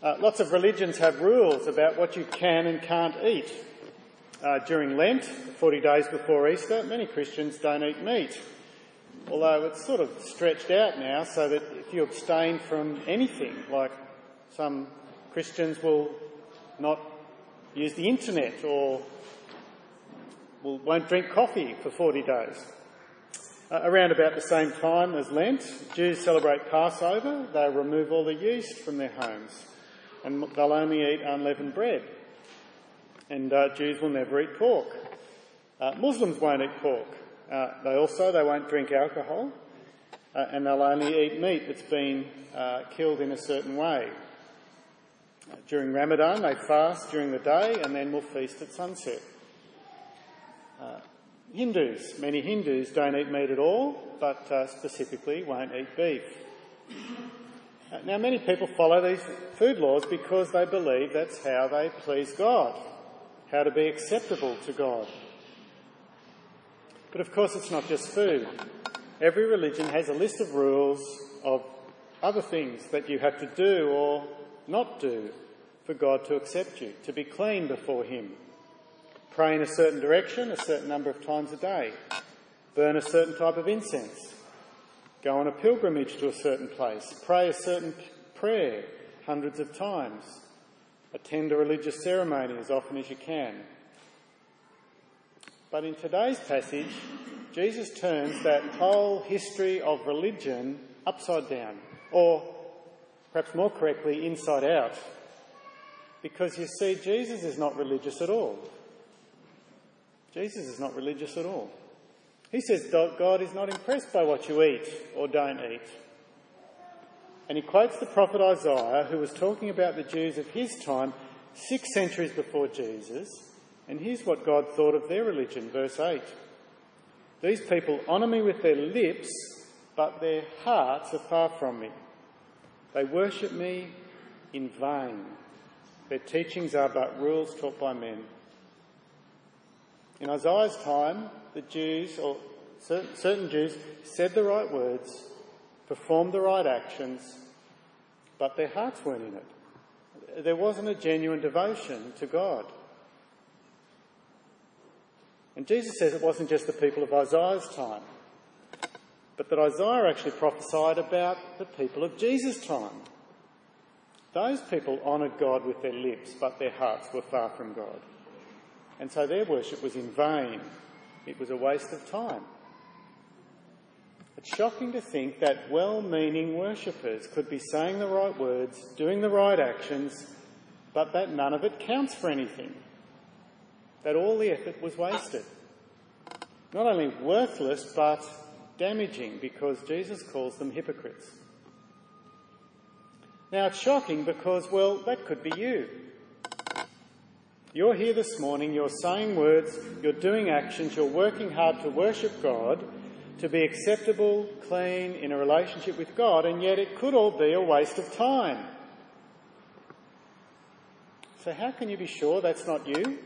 Uh, lots of religions have rules about what you can and can't eat. Uh, during Lent, 40 days before Easter, many Christians don't eat meat. Although it's sort of stretched out now so that if you abstain from anything, like some Christians will not use the internet or will, won't drink coffee for 40 days. Uh, around about the same time as Lent, Jews celebrate Passover. They remove all the yeast from their homes and they'll only eat unleavened bread. And uh, Jews will never eat pork. Uh, Muslims won't eat pork. Uh, they also they won't drink alcohol, uh, and they'll only eat meat that's been uh, killed in a certain way. during Ramadan, they fast during the day and then will feast at sunset. Uh, Hindus, many Hindus don't eat meat at all, but specifically won't eat beef. Now, many people follow these food laws because they believe that's how they please God, how to be acceptable to God. But of course, it's not just food. Every religion has a list of rules of other things that you have to do or not do for God to accept you, to be clean before Him. Pray in a certain direction a certain number of times a day, burn a certain type of incense, Go on a pilgrimage to a certain place. Pray a certain prayer hundreds of times. Attend a religious ceremony as often as you can. But in today's passage, Jesus turns that whole history of religion upside down, or perhaps more correctly, inside out. Because you see, Jesus is not religious at all. Jesus is not religious at all. He says God is not impressed by what you eat or don't eat. And he quotes the prophet Isaiah, who was talking about the Jews of his time, six centuries before Jesus. And here's what God thought of their religion, verse 8. These people honour me with their lips, but their hearts are far from me. They worship me in vain. Their teachings are but rules taught by men. In Isaiah's time, the Jews, or certain, Jews, said the right words, performed the right actions, but their hearts weren't in it. There wasn't a genuine devotion to God. And Jesus says it wasn't just the people of Isaiah's time, but that Isaiah actually prophesied about the people of Jesus' time. Those people honoured God with their lips, but their hearts were far from God. And so their worship was in vain. It was a waste of time. It's shocking to think that well meaning worshippers could be saying the right words, doing the right actions, but that none of it counts for anything. That all the effort was wasted. Not only worthless, but damaging because Jesus calls them hypocrites. Now it's shocking because, well, that could be you. You're here this morning, you're saying words, you're doing actions, you're working hard to worship God, to be acceptable, clean, in a relationship with God, and yet it could all be a waste of time. So, how can you be sure that's not you?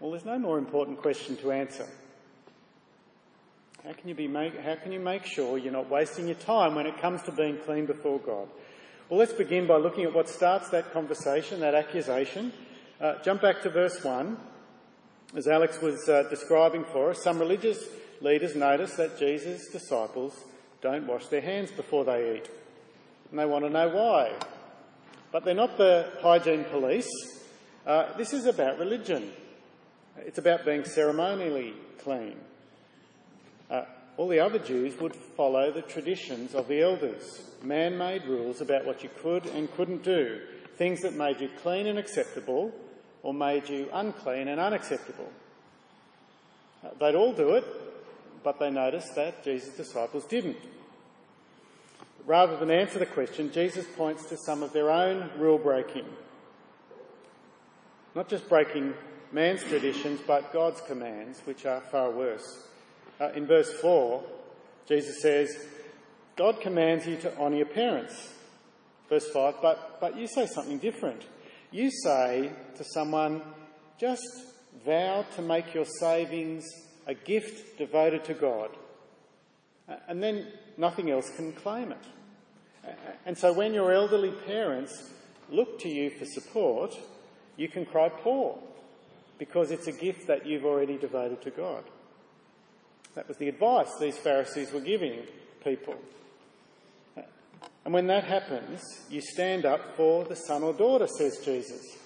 Well, there's no more important question to answer. How can you, be make, how can you make sure you're not wasting your time when it comes to being clean before God? Well, let's begin by looking at what starts that conversation, that accusation, uh, jump back to verse 1. As Alex was uh, describing for us, some religious leaders notice that Jesus' disciples don't wash their hands before they eat. And they want to know why. But they're not the hygiene police. Uh, this is about religion. It's about being ceremonially clean. Uh, all the other Jews would follow the traditions of the elders, man made rules about what you could and couldn't do, things that made you clean and acceptable or made you unclean and unacceptable. Uh, they'd all do it, but they noticed that Jesus' disciples didn't. Rather than answer the question, Jesus points to some of their own rule breaking. Not just breaking man's traditions, but God's commands, which are far worse. Uh, in verse 4, Jesus says, God commands you to honour your parents. Verse 5, but, but you say something different. You say to someone, just vow to make your savings a gift devoted to God, and then nothing else can claim it. And so when your elderly parents look to you for support, you can cry poor because it's a gift that you've already devoted to God. That was the advice these Pharisees were giving people. And when that happens, you stand up for the son or daughter, says Jesus.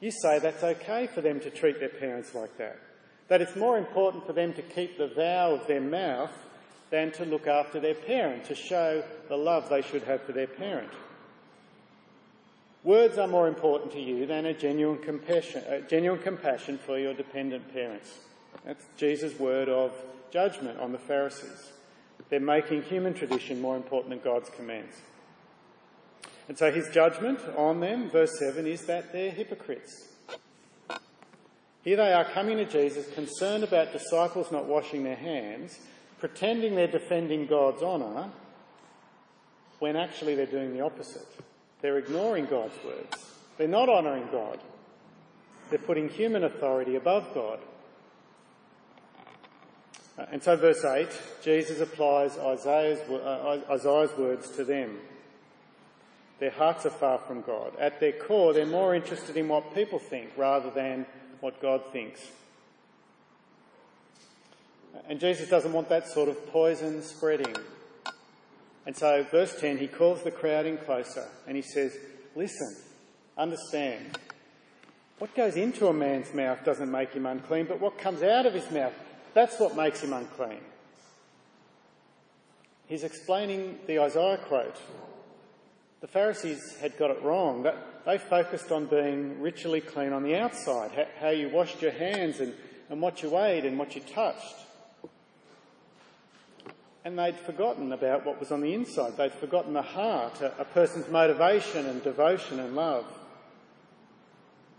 You say that's okay for them to treat their parents like that. That it's more important for them to keep the vow of their mouth than to look after their parent, to show the love they should have for their parent. Words are more important to you than a genuine compassion, a genuine compassion for your dependent parents. That's Jesus' word of judgment on the Pharisees. They're making human tradition more important than God's commands. And so his judgment on them, verse 7, is that they're hypocrites. Here they are coming to Jesus, concerned about disciples not washing their hands, pretending they're defending God's honour, when actually they're doing the opposite. They're ignoring God's words. They're not honouring God. They're putting human authority above God. Uh, and so, verse 8, Jesus applies Isaiah's, uh, Isaiah's words to them. Their hearts are far from God. At their core, they're more interested in what people think rather than what God thinks. And Jesus doesn't want that sort of poison spreading. And so, verse 10, he calls the crowd in closer and he says, Listen, understand. What goes into a man's mouth doesn't make him unclean, but what comes out of his mouth, that's what makes him unclean. He's explaining the Isaiah quote. The Pharisees had got it wrong. They focused on being ritually clean on the outside, how you washed your hands and, and what you ate and what you touched and they'd forgotten about what was on the inside. They'd forgotten the heart, a, a person's motivation and devotion and love.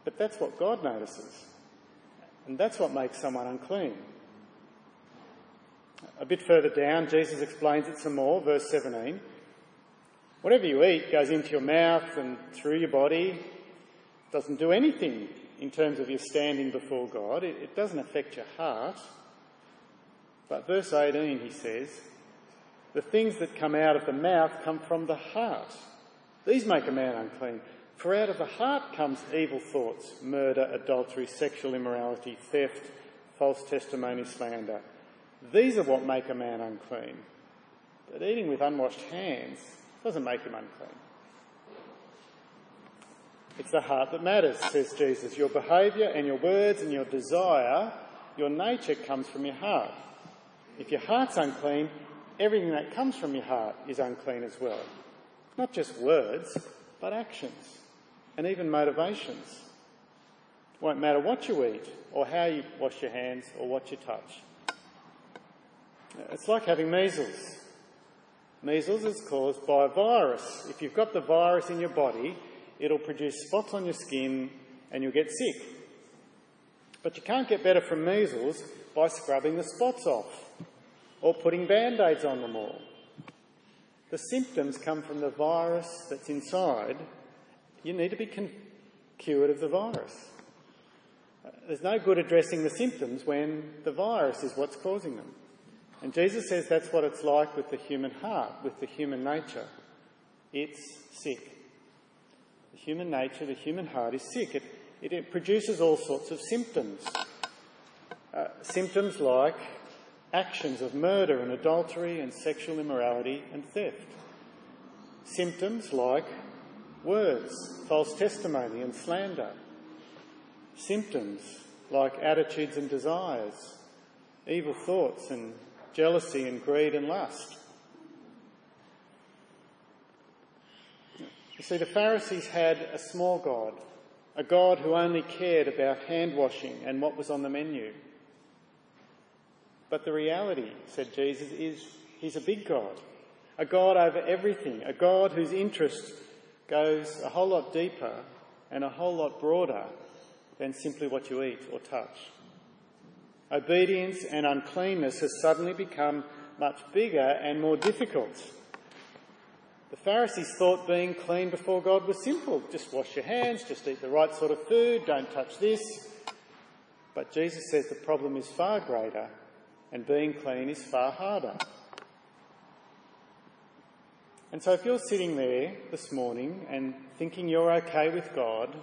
But that's what God notices. And that's what makes someone unclean. A bit further down, Jesus explains it some more, verse 17. Whatever you eat goes into your mouth and through your body. It doesn't do anything in terms of your standing before God. It, it doesn't affect your heart. But verse 18, he says, the things that come out of the mouth come from the heart. These make a man unclean. For out of the heart comes evil thoughts, murder, adultery, sexual immorality, theft, false testimony, slander. These are what make a man unclean. But eating with unwashed hands doesn't make him unclean. It's the heart that matters, says Jesus. Your behaviour and your words and your desire, your nature comes from your heart. If your heart's unclean, everything that comes from your heart is unclean as well. Not just words, but actions and even motivations. It won't matter what you eat or how you wash your hands or what you touch. It's like having measles. Measles is caused by a virus. If you've got the virus in your body, it'll produce spots on your skin and you'll get sick. But you can't get better from measles by scrubbing the spots off or putting band aids on them all. The symptoms come from the virus that's inside. You need to be con- cured of the virus. Uh, there's no good addressing the symptoms when the virus is what's causing them. And Jesus says that's what it's like with the human heart, with the human nature. It's sick. The human nature, the human heart is sick. It, it, it produces all sorts of symptoms. Uh, symptoms like actions of murder and adultery and sexual immorality and theft. Symptoms like words, false testimony and slander. Symptoms like attitudes and desires, evil thoughts and jealousy and greed and lust. You see, the Pharisees had a small God, a God who only cared about hand washing and what was on the menu. But the reality, said Jesus, is he's a big God, a God over everything, a God whose interest goes a whole lot deeper and a whole lot broader than simply what you eat or touch. Obedience and uncleanness has suddenly become much bigger and more difficult. The Pharisees thought being clean before God was simple. Just wash your hands, just eat the right sort of food, don't touch this. But Jesus says the problem is far greater and being clean is far harder. And so if you're sitting there this morning and thinking you're okay with God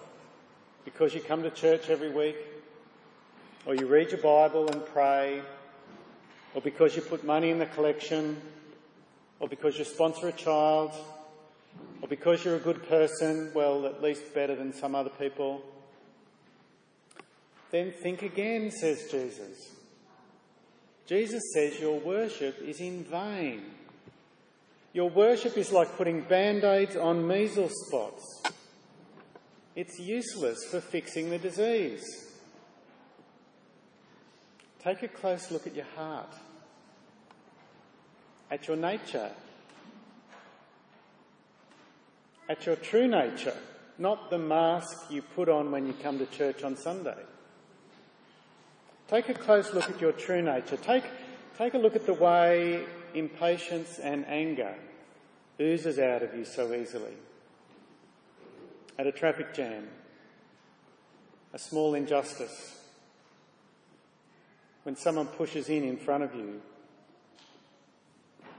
because you come to church every week, or you read your Bible and pray, or because you put money in the collection, or because you sponsor a child, or because you're a good person, well, at least better than some other people, then think again, says Jesus. Jesus says your worship is in vain. Your worship is like putting band aids on measles spots. It's useless for fixing the disease. Take a close look at your heart, at your nature, at your true nature, not the mask you put on when you come to church on Sunday. Take a close look at your true nature. Take, take a look at the way impatience and anger oozes out of you so easily. At a traffic jam, a small injustice, when someone pushes in in front of you,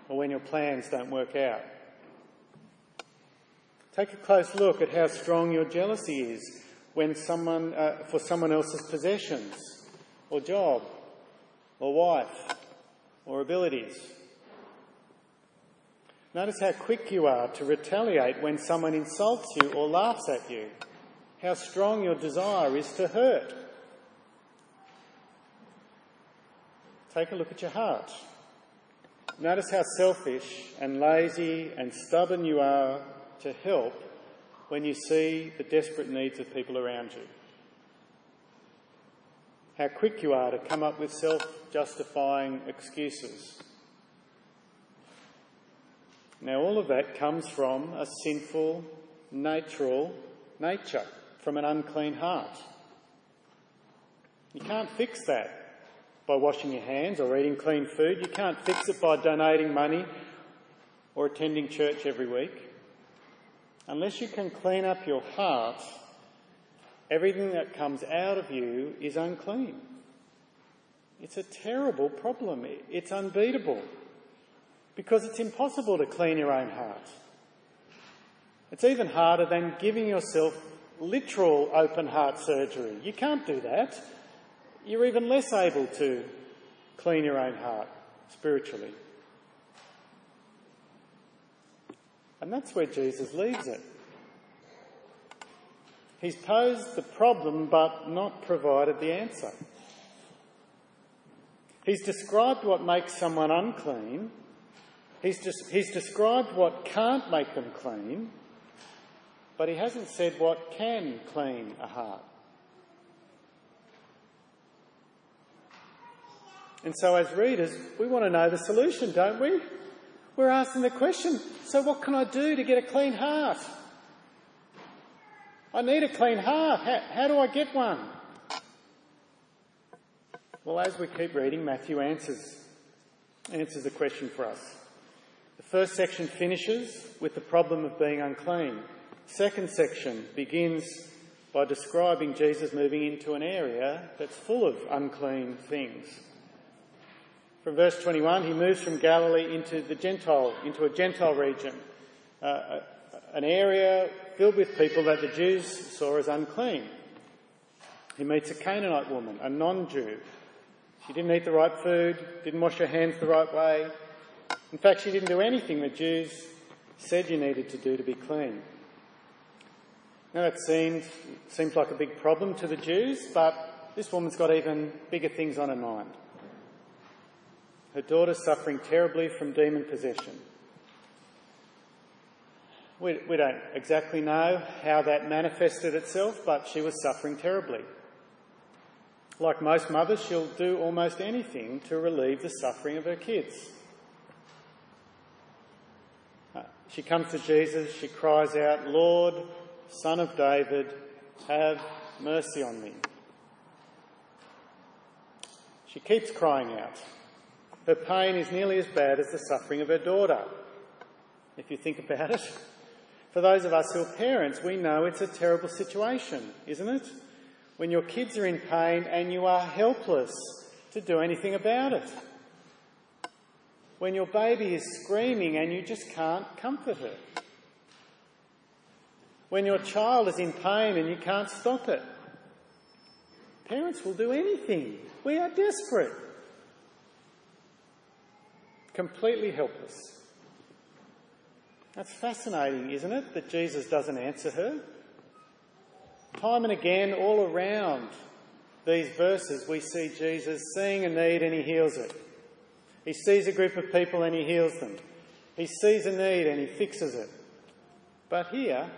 or when your plans don't work out. Take a close look at how strong your jealousy is when someone, uh, for someone else's possessions, or job, or wife, or abilities. Notice how quick you are to retaliate when someone insults you or laughs at you. How strong your desire is to hurt. Take a look at your heart. Notice how selfish and lazy and stubborn you are to help when you see the desperate needs of people around you. How quick you are to come up with self justifying excuses. Now, all of that comes from a sinful, natural nature, from an unclean heart. You can't fix that by washing your hands or eating clean food. You can't fix it by donating money or attending church every week. Unless you can clean up your heart, everything that comes out of you is unclean. It's a terrible problem. It's unbeatable because it's impossible to clean your own heart. It's even harder than giving yourself literal open heart surgery. You can't do that you're even less able to clean your own heart spiritually. And that's where Jesus leaves it. He's posed the problem but not provided the answer. He's described what makes someone unclean. He's, he's described what can't make them clean, but he hasn't said what can clean a heart. And so, as readers, we want to know the solution, don't we? We're asking the question so, what can I do to get a clean heart? I need a clean heart. How, how do I get one? Well, as we keep reading, Matthew answers, answers the question for us. The first section finishes with the problem of being unclean. Second section begins by describing Jesus moving into an area that's full of unclean things. From verse 21, he moves from Galilee into the Gentile, into a Gentile region, uh, an area filled with people that the Jews saw as unclean. He meets a Canaanite woman, a non-Jew. She didn't eat the right food, didn't wash her hands the right way. In fact, she didn't do anything the Jews said you needed to do to be clean. Now that seems, seems like a big problem to the Jews, but this woman's got even bigger things on her mind. Her daughter suffering terribly from demon possession. We, we don't exactly know how that manifested itself, but she was suffering terribly. Like most mothers, she'll do almost anything to relieve the suffering of her kids. Uh, she comes to Jesus, she cries out, Lord, Son of David, have mercy on me. She keeps crying out. Her pain is nearly as bad as the suffering of her daughter, if you think about it. For those of us who are parents, we know it's a terrible situation, isn't it? When your kids are in pain and you are helpless to do anything about it. when your baby is screaming and you just can't comfort her. When your child is in pain and you can't stop it. Parents will do anything. We are desperate. Completely helpless. That's fascinating, isn't it, that Jesus doesn't answer her? Time and again, all around these verses, we see Jesus seeing a need and he heals it. He sees a group of people and he heals them. He sees a need and he fixes it. But here,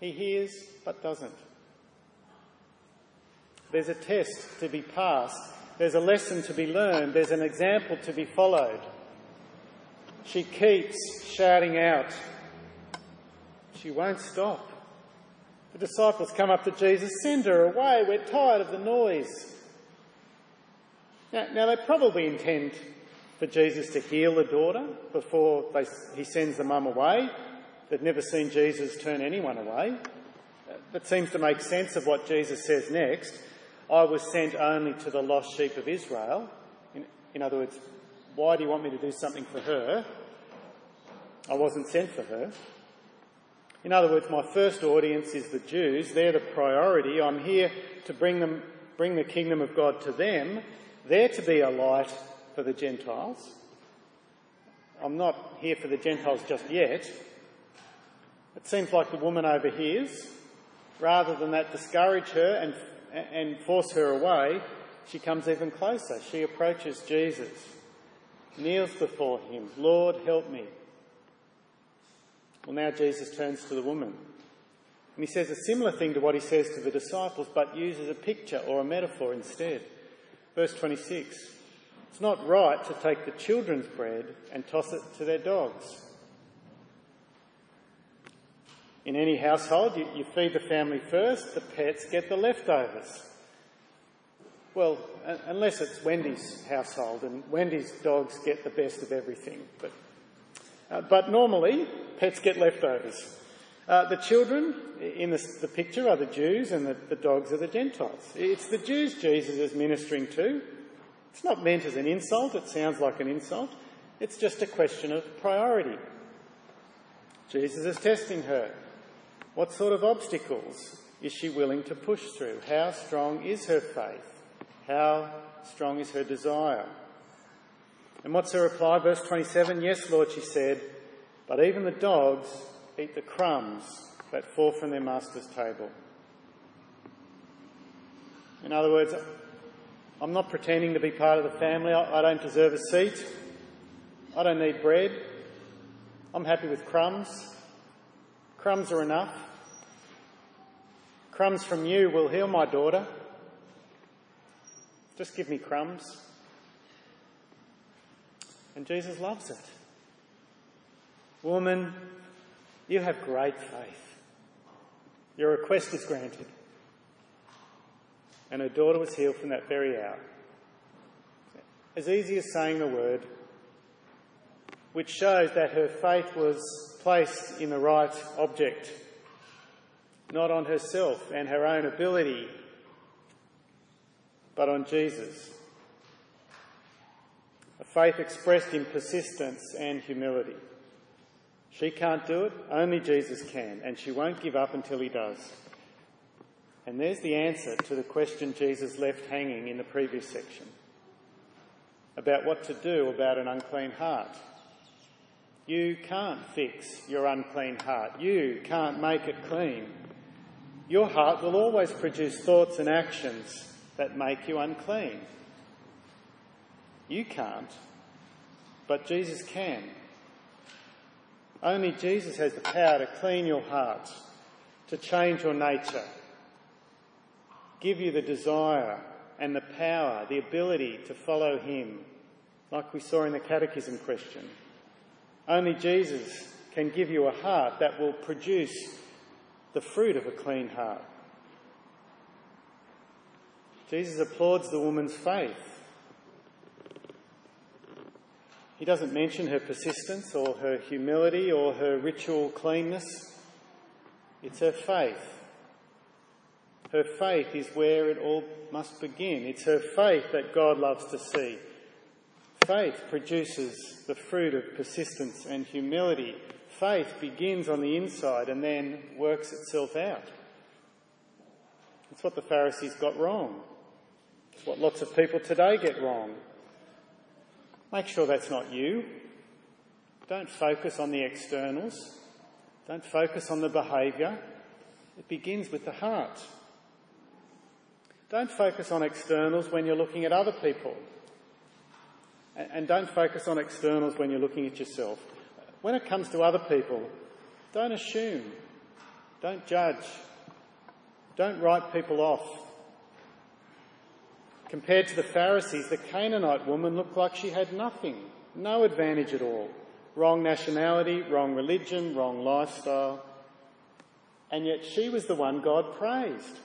he hears but doesn't. There's a test to be passed. There's a lesson to be learned. There's an example to be followed. She keeps shouting out. She won't stop. The disciples come up to Jesus, send her away, we're tired of the noise. Now, now they probably intend for Jesus to heal the daughter before they, he sends the mum away. They've never seen Jesus turn anyone away. That seems to make sense of what Jesus says next. I was sent only to the lost sheep of Israel. In, in other words, why do you want me to do something for her? I wasn't sent for her. In other words, my first audience is the Jews. They're the priority. I'm here to bring them, bring the kingdom of God to them. They're to be a light for the Gentiles. I'm not here for the Gentiles just yet. It seems like the woman overhears. Rather than that discourage her and, and force her away, she comes even closer. She approaches Jesus, kneels before him. Lord, help me. Well, now Jesus turns to the woman. And he says a similar thing to what he says to the disciples, but uses a picture or a metaphor instead. Verse 26 It's not right to take the children's bread and toss it to their dogs. In any household, you, you feed the family first, the pets get the leftovers. Well, unless it's Wendy's household, and Wendy's dogs get the best of everything. But, uh, but normally, pets get leftovers. Uh, the children in the, the, picture are the Jews, and the, the dogs are the Gentiles. It's the Jews Jesus is ministering to. It's not meant as an insult, it sounds like an insult. It's just a question of priority. Jesus is testing her. What sort of obstacles is she willing to push through? How strong is her faith? How strong is her desire? And what's her reply? Verse 27 Yes, Lord, she said, but even the dogs eat the crumbs that fall from their master's table. In other words, I'm not pretending to be part of the family. I don't deserve a seat. I don't need bread. I'm happy with crumbs. Crumbs are enough. Crumbs from you will heal my daughter. Just give me crumbs. And Jesus loves it. Woman, you have great faith. Your request is granted. And her daughter was healed from that very hour. As easy as saying the word, which shows that her faith was placed in the right object, not on herself and her own ability, but on Jesus. A faith expressed in persistence and humility. She can't do it, only Jesus can, and she won't give up until he does. And there's the answer to the question Jesus left hanging in the previous section about what to do about an unclean heart. You can't fix your unclean heart. You can't make it clean. Your heart will always produce thoughts and actions that make you unclean. You can't, but Jesus can. Only Jesus has the power to clean your heart, to change your nature, give you the desire and the power, the ability to follow Him, like we saw in the Catechism question. Only Jesus can give you a heart that will produce the fruit of a clean heart. Jesus applauds the woman's faith. He doesn't mention her persistence or her humility or her ritual cleanness. It's her faith. Her faith is where it all must begin. It's her faith that God loves to see. Faith produces the fruit of persistence and humility. Faith begins on the inside and then works itself out. That's what the Pharisees got wrong. It's what lots of people today get wrong. Make sure that's not you. Don't focus on the externals. Don't focus on the behaviour. It begins with the heart. Don't focus on externals when you're looking at other people. And don't focus on externals when you're looking at yourself. When it comes to other people, don't assume. Don't judge. Don't write people off. Compared to the Pharisees, the Canaanite woman looked like she had nothing, no advantage at all. Wrong nationality, wrong religion, wrong lifestyle. And yet she was the one God praised.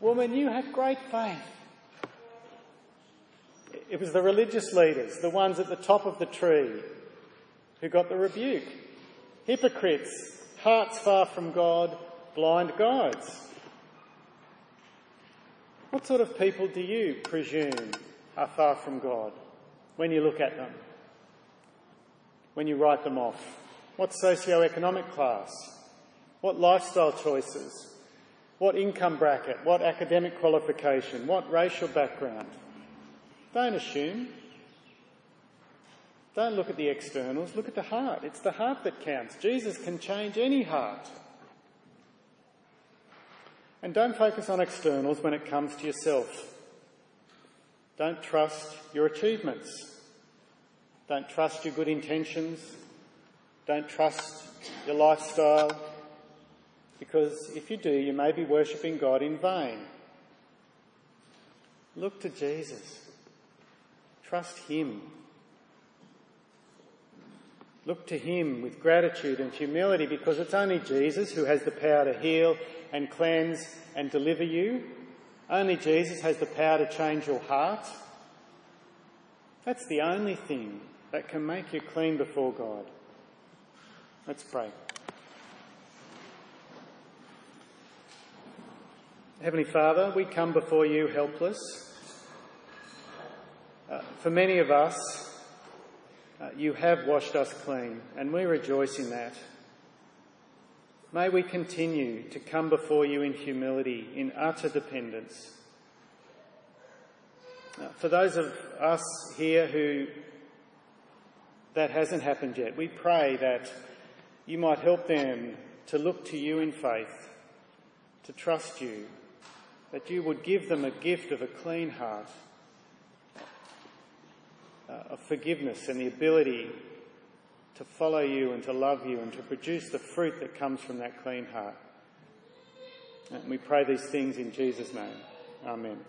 Woman, you have great faith. It was the religious leaders, the ones at the top of the tree, who got the rebuke. Hypocrites, hearts far from God, blind guides. What sort of people do you presume are far from God when you look at them? When you write them off? What socio-economic class? What lifestyle choices? What income bracket? What academic qualification? What racial background? Don't assume. Don't look at the externals, look at the heart. It's the heart that counts. Jesus can change any heart. And don't focus on externals when it comes to yourself. Don't trust your achievements. Don't trust your good intentions. Don't trust your lifestyle. Because if you do, you may be worshipping God in vain. Look to Jesus. Trust Him. Look to Him with gratitude and humility because it's only Jesus who has the power to heal and cleanse and deliver you. Only Jesus has the power to change your heart. That's the only thing that can make you clean before God. Let's pray. Heavenly Father, we come before you helpless. Uh, for many of us, uh, you have washed us clean, and we rejoice in that. May we continue to come before you in humility, in utter dependence. For those of us here who that hasn't happened yet, we pray that you might help them to look to you in faith, to trust you, that you would give them a gift of a clean heart uh, of forgiveness and the ability to follow you and to love you and to produce the fruit that comes from that clean heart. And we pray these things in Jesus' name. Amen.